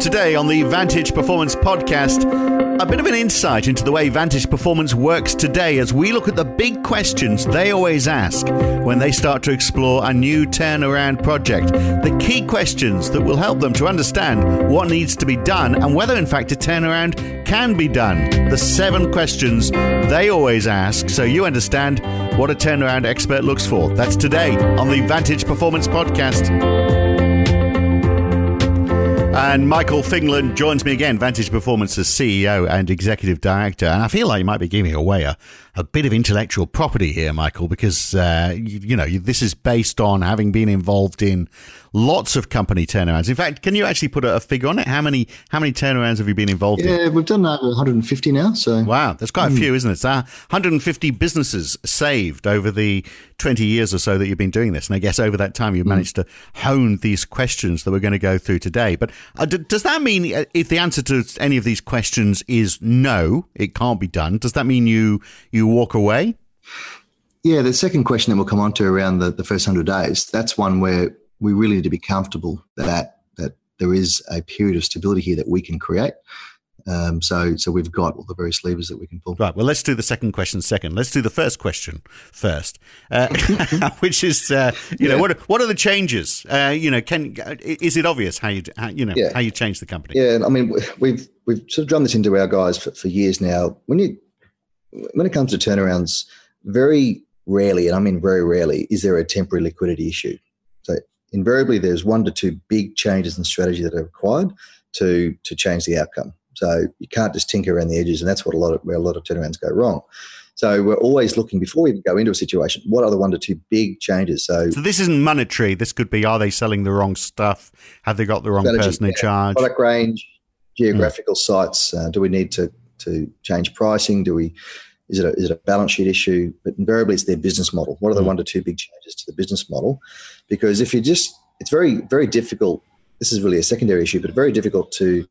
Today on the Vantage Performance Podcast, a bit of an insight into the way Vantage Performance works today as we look at the big questions they always ask when they start to explore a new turnaround project. The key questions that will help them to understand what needs to be done and whether, in fact, a turnaround can be done. The seven questions they always ask so you understand what a turnaround expert looks for. That's today on the Vantage Performance Podcast. And Michael Fingland joins me again, Vantage Performance's CEO and Executive Director. And I feel like you might be giving away a, a bit of intellectual property here, Michael, because, uh, you, you, know, this is based on having been involved in lots of company turnarounds. In fact, can you actually put a, a figure on it? How many how many turnarounds have you been involved yeah, in? Yeah, we've done over 150 now. So Wow, that's quite mm. a few, isn't it? So 150 businesses saved over the 20 years or so that you've been doing this. And I guess over that time you've mm. managed to hone these questions that we're going to go through today. But uh, d- does that mean uh, if the answer to any of these questions is no, it can't be done, does that mean you you walk away? Yeah, the second question that we'll come on to around the, the first 100 days, that's one where we really need to be comfortable that that there is a period of stability here that we can create. Um, so, so we've got all the various levers that we can pull. Right. Well, let's do the second question second. Let's do the first question first, uh, which is, uh, you yeah. know, what what are the changes? Uh, you know, can is it obvious how you how, you know yeah. how you change the company? Yeah. I mean, we've we've sort of drummed this into our guys for, for years now. When you when it comes to turnarounds, very rarely, and I mean very rarely, is there a temporary liquidity issue. So invariably there's one to two big changes in strategy that are required to to change the outcome. So you can't just tinker around the edges, and that's what a lot of where a lot of turnarounds go wrong. So we're always looking before we go into a situation. What are the one to two big changes? So, so this isn't monetary. This could be: Are they selling the wrong stuff? Have they got the wrong strategy, person in yeah, charge? Product range, geographical mm. sites. Uh, do we need to to change pricing? Do we is it, a, is it a balance sheet issue? But invariably, it's their business model. What are the mm. one to two big changes to the business model? Because if you just, it's very, very difficult. This is really a secondary issue, but very difficult to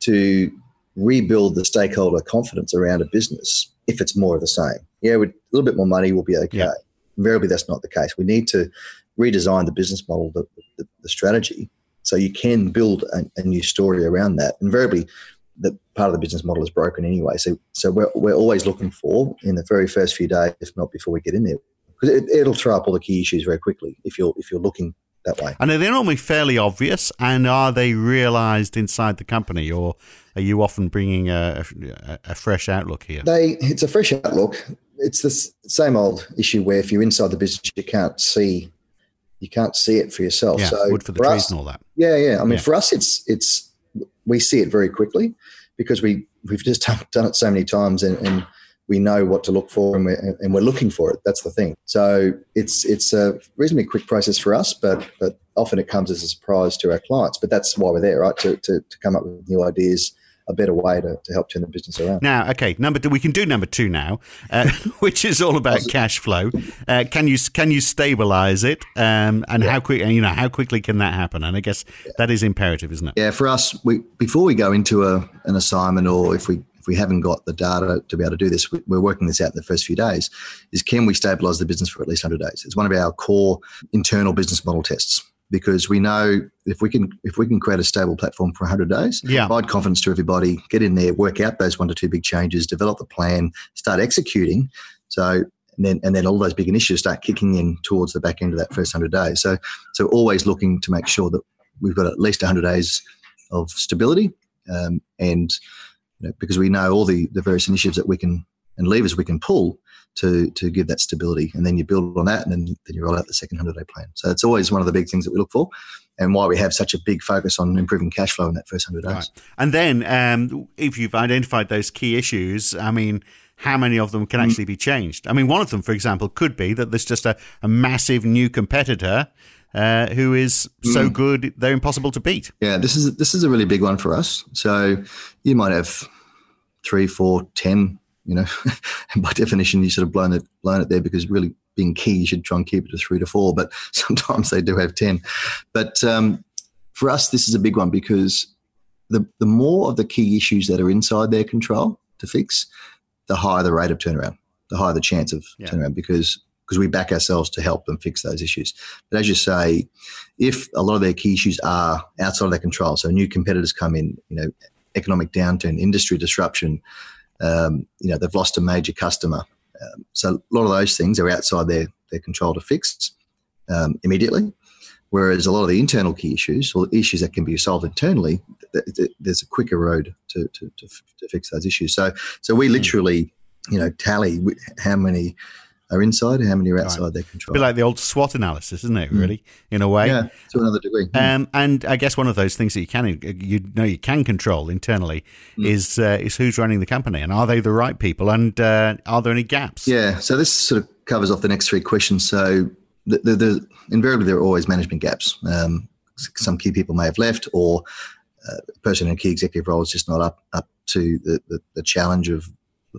to rebuild the stakeholder confidence around a business if it's more of the same. Yeah, with a little bit more money, we'll be okay. Yeah. Invariably, that's not the case. We need to redesign the business model, the, the, the strategy, so you can build a, a, new story around that. Invariably, that part of the business model is broken anyway. So, so we're, we're always looking for in the very first few days, if not before we get in there, because it, it'll throw up all the key issues very quickly if you're if you're looking that way. And are they normally fairly obvious, and are they realised inside the company, or are you often bringing a, a, a, fresh outlook here? They, it's a fresh outlook. It's the same old issue where if you're inside the business, you can't see, you can't see it for yourself. Yeah, so wood for the for trees us, and all that. Yeah, yeah. I mean, yeah. for us, it's it's we see it very quickly because we we've just done it so many times and, and we know what to look for and we're, and we're looking for it. That's the thing. So it's it's a reasonably quick process for us, but but often it comes as a surprise to our clients. But that's why we're there, right? To to, to come up with new ideas a better way to, to help turn the business around. Now, okay, number two, we can do number two now, uh, which is all about cash flow. Uh, can you can you stabilize it, um, and yeah. how quick? You know, how quickly can that happen? And I guess yeah. that is imperative, isn't it? Yeah, for us, we before we go into a, an assignment, or if we if we haven't got the data to be able to do this, we're working this out in the first few days. Is can we stabilize the business for at least 100 days? It's one of our core internal business model tests because we know if we can if we can create a stable platform for 100 days, yeah. provide confidence to everybody, get in there, work out those one to two big changes, develop the plan, start executing. So and then and then all those big initiatives start kicking in towards the back end of that first 100 days. So so always looking to make sure that we've got at least 100 days of stability um, and you know, because we know all the the various initiatives that we can and levers we can pull to to give that stability. And then you build on that, and then, then you roll out the second 100 day plan. So it's always one of the big things that we look for and why we have such a big focus on improving cash flow in that first 100 days. Right. And then um, if you've identified those key issues, I mean, how many of them can mm. actually be changed? I mean, one of them, for example, could be that there's just a, a massive new competitor uh, who is so mm. good they're impossible to beat. Yeah, this is this is a really big one for us. So you might have three, four, ten you know, and by definition, you sort of blown it, blown it there because really being key, you should try and keep it to three to four, but sometimes they do have 10. But um, for us, this is a big one because the, the more of the key issues that are inside their control to fix, the higher the rate of turnaround, the higher the chance of yeah. turnaround because because we back ourselves to help them fix those issues. But as you say, if a lot of their key issues are outside of their control, so new competitors come in, you know, economic downturn, industry disruption, um, you know, they've lost a major customer. Um, so a lot of those things are outside their, their control to fix um, immediately. Whereas a lot of the internal key issues or issues that can be solved internally, th- th- there's a quicker road to, to, to, f- to, fix those issues. So, so we hmm. literally, you know, tally how many are inside and how many are outside right. their control. A bit like the old SWOT analysis, isn't it? Hmm. Really, mm. in a way. Yeah, to another degree. Hmm. Um, and I guess one of those things that you can you know you can control internally mm. is uh, is who's running the company and are they the right people and uh, are there any gaps? Yeah. So this sort of covers off the next three questions. So the, the, the invariably there are always management gaps. Um, some key people may have left, or uh, a person in a key executive role is just not up up to the, the, the challenge of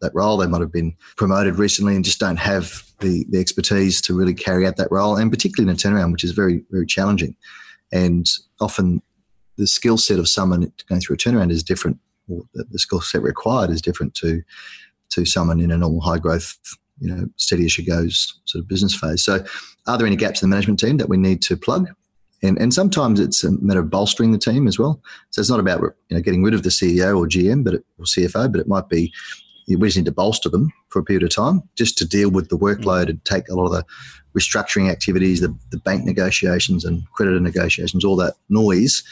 that role. They might have been promoted recently and just don't have the, the expertise to really carry out that role, and particularly in a turnaround, which is very, very challenging. And often the skill set of someone going through a turnaround is different, or the, skill set required is different to to someone in a normal high growth, you know, steady as she goes sort of business phase. So, are there any gaps in the management team that we need to plug? And, and sometimes it's a matter of bolstering the team as well. So it's not about you know, getting rid of the CEO or GM, but it, or CFO, but it might be we just need to bolster them for a period of time just to deal with the workload and take a lot of the restructuring activities, the, the bank negotiations and creditor negotiations, all that noise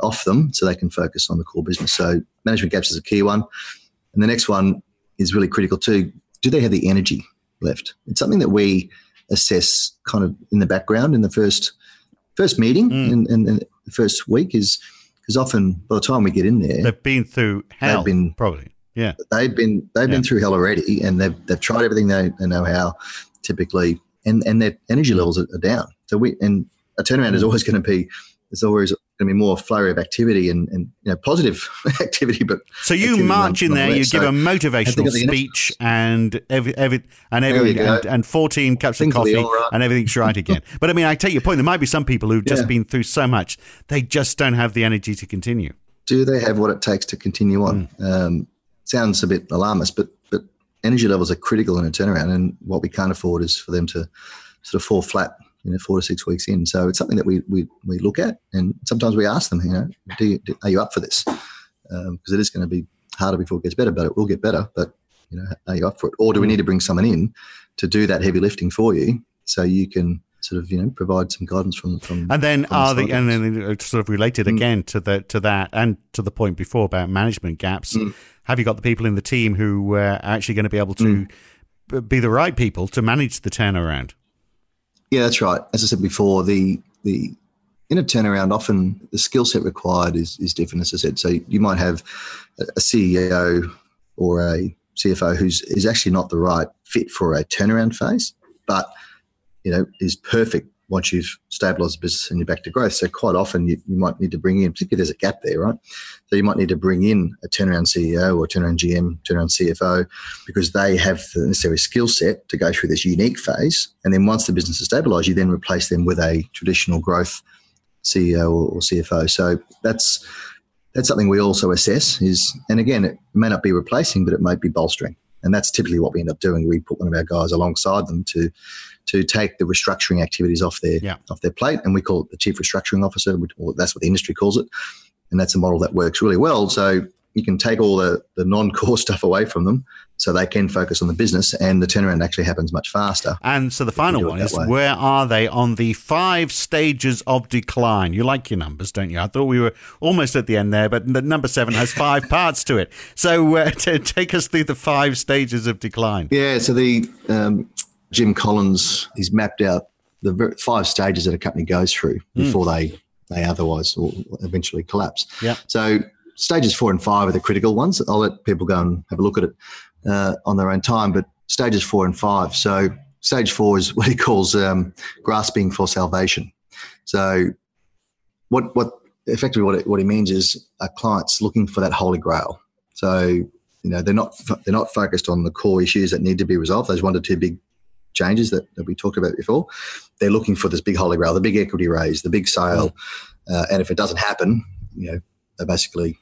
off them so they can focus on the core business. So management gaps is a key one. And the next one is really critical too. Do they have the energy left? It's something that we assess kind of in the background in the first first meeting mm. in, in, in, the first week is because often by the time we get in there, they've been through hell. They've been probably yeah, they've been they've yeah. been through hell already, and they've they've tried everything they, they know how, typically, and and their energy levels are, are down. So we and a turnaround is mm. always going to be there's always going to be more flurry of activity and, and you know positive activity. But so you march in there, you so give a motivational speech, and every, every and everything, and, and, fourteen cups Things of coffee, right. and everything's right again. but I mean, I take your point. There might be some people who've just yeah. been through so much they just don't have the energy to continue. Do they have what it takes to continue on? Mm. Um, sounds a bit alarmist, but but energy levels are critical in a turnaround, and what we can't afford is for them to sort of fall flat, you know, four to six weeks in. So it's something that we we, we look at, and sometimes we ask them, you know, do you, do, are you up for this? Because um, it is going to be harder before it gets better, but it will get better. But you know, are you up for it? Or do we need to bring someone in to do that heavy lifting for you, so you can sort of you know provide some guidance from from and then from are the, the and then sort of related mm. again to the to that and to the point before about management gaps mm have you got the people in the team who uh, are actually going to be able to mm. be the right people to manage the turnaround? Yeah, that's right. As I said before, the the in a turnaround, often the skill set required is is different. As I said, so you might have a CEO or a CFO who's is actually not the right fit for a turnaround phase, but you know is perfect once you've stabilized the business and you're back to growth. So quite often you, you might need to bring in, particularly there's a gap there, right? So you might need to bring in a turnaround CEO or turnaround GM, turnaround CFO, because they have the necessary skill set to go through this unique phase. And then once the business is stabilized, you then replace them with a traditional growth CEO or, CFO. So that's that's something we also assess is, and again, it may not be replacing, but it might be bolstering. And that's typically what we end up doing. We put one of our guys alongside them to to take the restructuring activities off their yeah. off their plate, and we call it the chief restructuring officer. Or that's what the industry calls it, and that's a model that works really well. So you can take all the, the non-core stuff away from them so they can focus on the business and the turnaround actually happens much faster. And so the final one is way. where are they on the five stages of decline? You like your numbers, don't you? I thought we were almost at the end there, but the number seven has five parts to it. So uh, to take us through the five stages of decline. Yeah, so the um, Jim Collins, he's mapped out the five stages that a company goes through hmm. before mm. they they otherwise or eventually collapse. Yeah. So stages four and five are the critical ones. I'll let people go and have a look at it uh, on their own time. But stages four and five. So stage four is what he calls um, grasping for salvation. So what what effectively what it, what he means is a client's looking for that holy grail. So you know they're not they're not focused on the core issues that need to be resolved. Those one to two big changes that, that we talked about before. They're looking for this big holy grail, the big equity raise, the big sale, mm. uh, and if it doesn't happen, you know, they're basically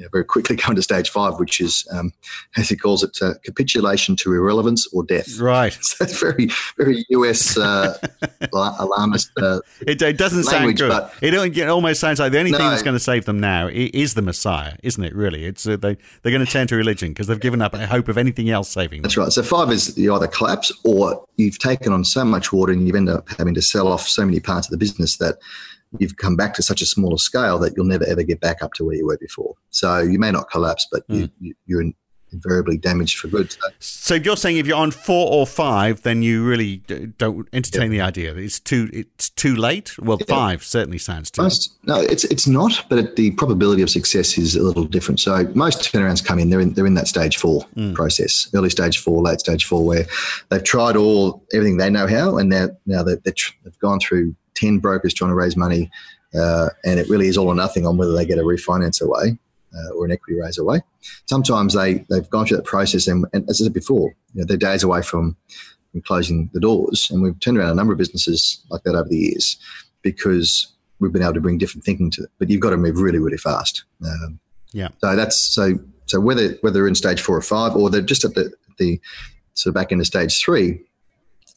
you know, very quickly go into stage five, which is, um, as he calls it, uh, capitulation to irrelevance or death. Right. So it's very, very US uh, alarmist. Uh, it, it, doesn't language, sound good. It, it, almost sounds like the only no, thing that's going to save them now is the Messiah, isn't it? Really, it's uh, they they're going to turn to religion because they've given up hope of anything else saving them. That's right. So five is you either collapse or you've taken on so much water and you've ended up having to sell off so many parts of the business that you've come back to such a smaller scale that you'll never ever get back up to where you were before. So you may not collapse, but mm. you, you, are invariably damaged for good. So, so you're saying if you're on four or five, then you really don't entertain the idea. It's too it's too late. Well, yeah. five certainly sounds too. Most, no, it's it's not, but it, the probability of success is a little different. So most turnarounds come in, they're in they're in that stage four mm. process, early stage four, late stage four, where they've tried all everything they know how, and now now they're, they've gone through 10 brokers trying to raise money, uh, and it really is all or nothing on whether they get a refinance away uh, or an equity raise away. Sometimes they, they've gone through that process, and, and as I said before, you know, they're days away from, from closing the doors. And we've turned around a number of businesses like that over the years because we've been able to bring different thinking to it. But you've got to move really, really fast. Um, yeah. So that's so so whether whether they're in stage four or five, or they're just at the the sort of back into stage three,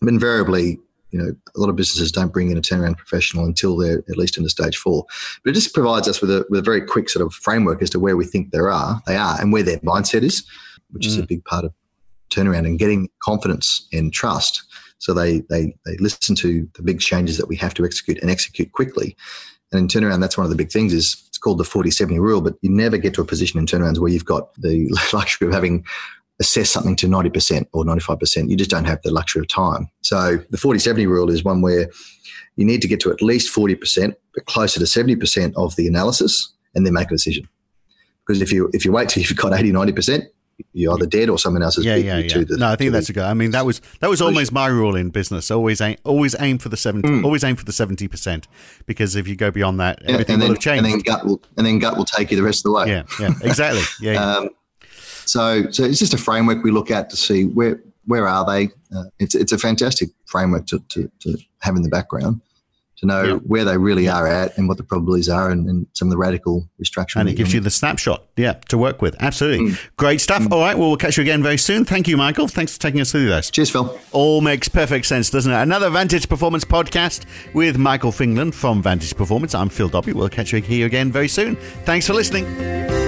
invariably you know, a lot of businesses don't bring in a turnaround professional until they're at least in the stage four. But it just provides us with a, with a very quick sort of framework as to where we think there are, they are, and where their mindset is, which mm. is a mm. big part of turnaround and getting confidence and trust. So they, they, they listen to the big changes that we have to execute and execute quickly. And in turnaround, that's one of the big things is it's called the 40-70 rule, but you never get to a position in turnarounds where you've got the luxury of having assess something to 90% or 95%. You just don't have the luxury of time. So the 40 70 rule is one where you need to get to at least 40%, but closer to 70% of the analysis and then make a decision. Because if you if you wait till you've got 80, 90%, you're either dead or someone else has yeah, yeah, yeah. The, no, I think that's a good. I mean, that was that was almost my rule in business. Always aim, always aim for the seventy. Mm. Always aim for the seventy percent, because if you go beyond that, everything and then, will have changed. And then gut will and then gut will take you the rest of the way. Yeah, yeah, exactly. Yeah. um, so, so it's just a framework we look at to see where where are they. Uh, it's it's a fantastic framework to, to, to have in the background to know yeah. where they really are at and what the probabilities are and, and some of the radical restructuring. And it gives you the snapshot, yeah, to work with. Absolutely. Mm. Great stuff. Mm. All right, well, we'll catch you again very soon. Thank you, Michael. Thanks for taking us through this. Cheers, Phil. All makes perfect sense, doesn't it? Another Vantage Performance podcast with Michael Fingland from Vantage Performance. I'm Phil Dobbie. We'll catch you here again very soon. Thanks for listening.